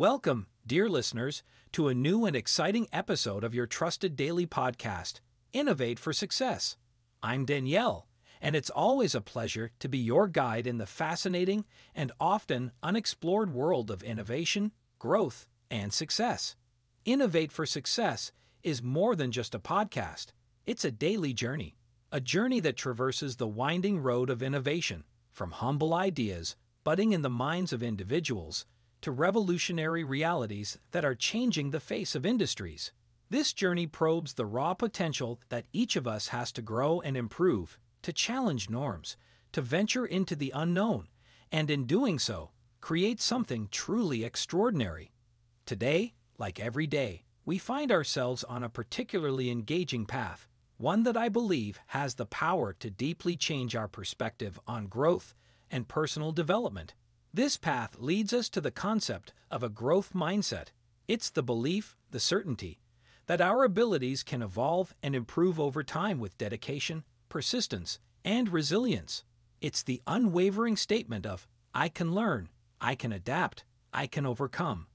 Welcome, dear listeners, to a new and exciting episode of your trusted daily podcast, Innovate for Success. I'm Daniele, and it's always a pleasure to be your guide in the fascinating and often unexplored world of innovation, growth, and success. Innovate for Success is more than just a podcast, it's a daily journey, a journey that traverses the winding road of innovation, from humble ideas budding in the minds of individuals to revolutionary realities that are changing the face of industries. This journey probes the raw potential that each of us has to grow and improve, to challenge norms, to venture into the unknown, and in doing so, create something truly extraordinary. Today, like every day, we find ourselves on a particularly engaging path, one that I believe has the power to deeply change our perspective on growth and personal development. This path leads us to the concept of a growth mindset. It's the belief, the certainty, that our abilities can evolve and improve over time with dedication, persistence, and resilience. It's the unwavering statement of, I can learn, I can adapt, I can overcome.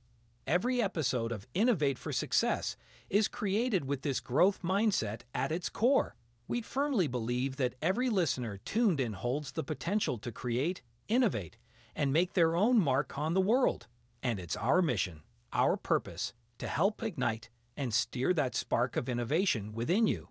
Every episode of Innovate for Success is created with this growth mindset at its core. We firmly believe that every listener tuned in holds the potential to create, innovate, and make their own mark on the world. And it's our mission, our purpose, to help ignite and steer that spark of innovation within you.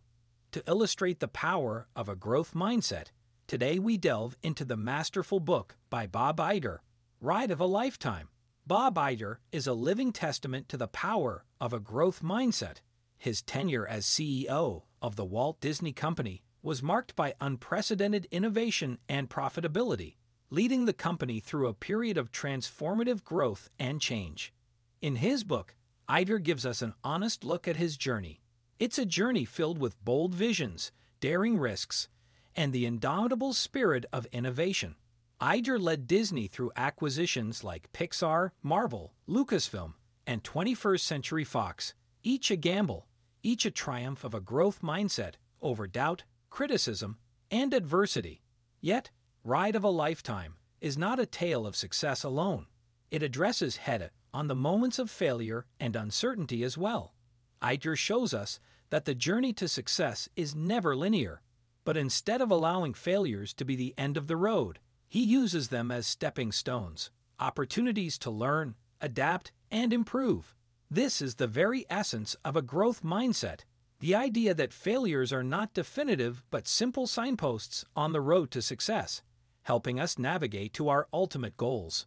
To illustrate the power of a growth mindset, today we delve into the masterful book by Bob Iger, Ride of a Lifetime. Bob Iger is a living testament to the power of a growth mindset. His tenure as CEO of the Walt Disney Company was marked by unprecedented innovation and profitability leading the company through a period of transformative growth and change. In his book, Iger gives us an honest look at his journey. It's a journey filled with bold visions, daring risks, and the indomitable spirit of innovation. Iger led Disney through acquisitions like Pixar, Marvel, Lucasfilm, and 21st Century Fox, each a gamble, each a triumph of a growth mindset over doubt, criticism, and adversity. Yet, Ride of a Lifetime is not a tale of success alone. It addresses head on the moments of failure and uncertainty as well. Iger shows us that the journey to success is never linear, but instead of allowing failures to be the end of the road, he uses them as stepping stones, opportunities to learn, adapt, and improve. This is the very essence of a growth mindset the idea that failures are not definitive but simple signposts on the road to success helping us navigate to our ultimate goals.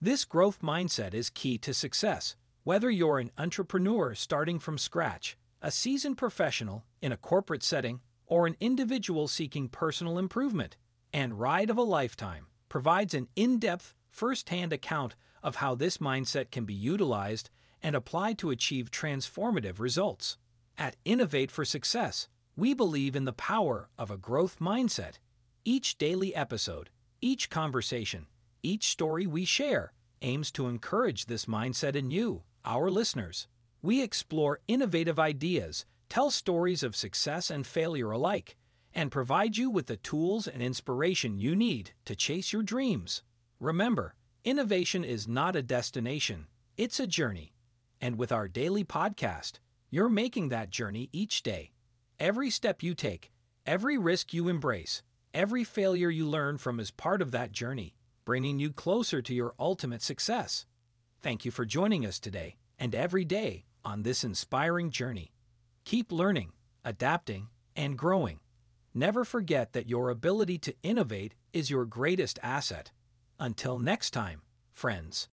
This growth mindset is key to success, whether you're an entrepreneur starting from scratch, a seasoned professional in a corporate setting, or an individual seeking personal improvement. And Ride of a Lifetime provides an in depth, first hand account of how this mindset can be utilized and applied to achieve transformative results. At Innovate for Success, we believe in the power of a growth mindset each daily episode, each conversation, each story we share aims to encourage this mindset in you, our listeners. We explore innovative ideas, tell stories of success and failure alike, and provide you with the tools and inspiration you need to chase your dreams. Remember, innovation is not a destination, it's a journey. And with our daily podcast, you're making that journey each day. Every step you take, every risk you embrace, Every failure you learn from is part of that journey, bringing you closer to your ultimate success. Thank you for joining us today and every day on this inspiring journey. Keep learning, adapting, and growing. Never forget that your ability to innovate is your greatest asset. Until next time, friends.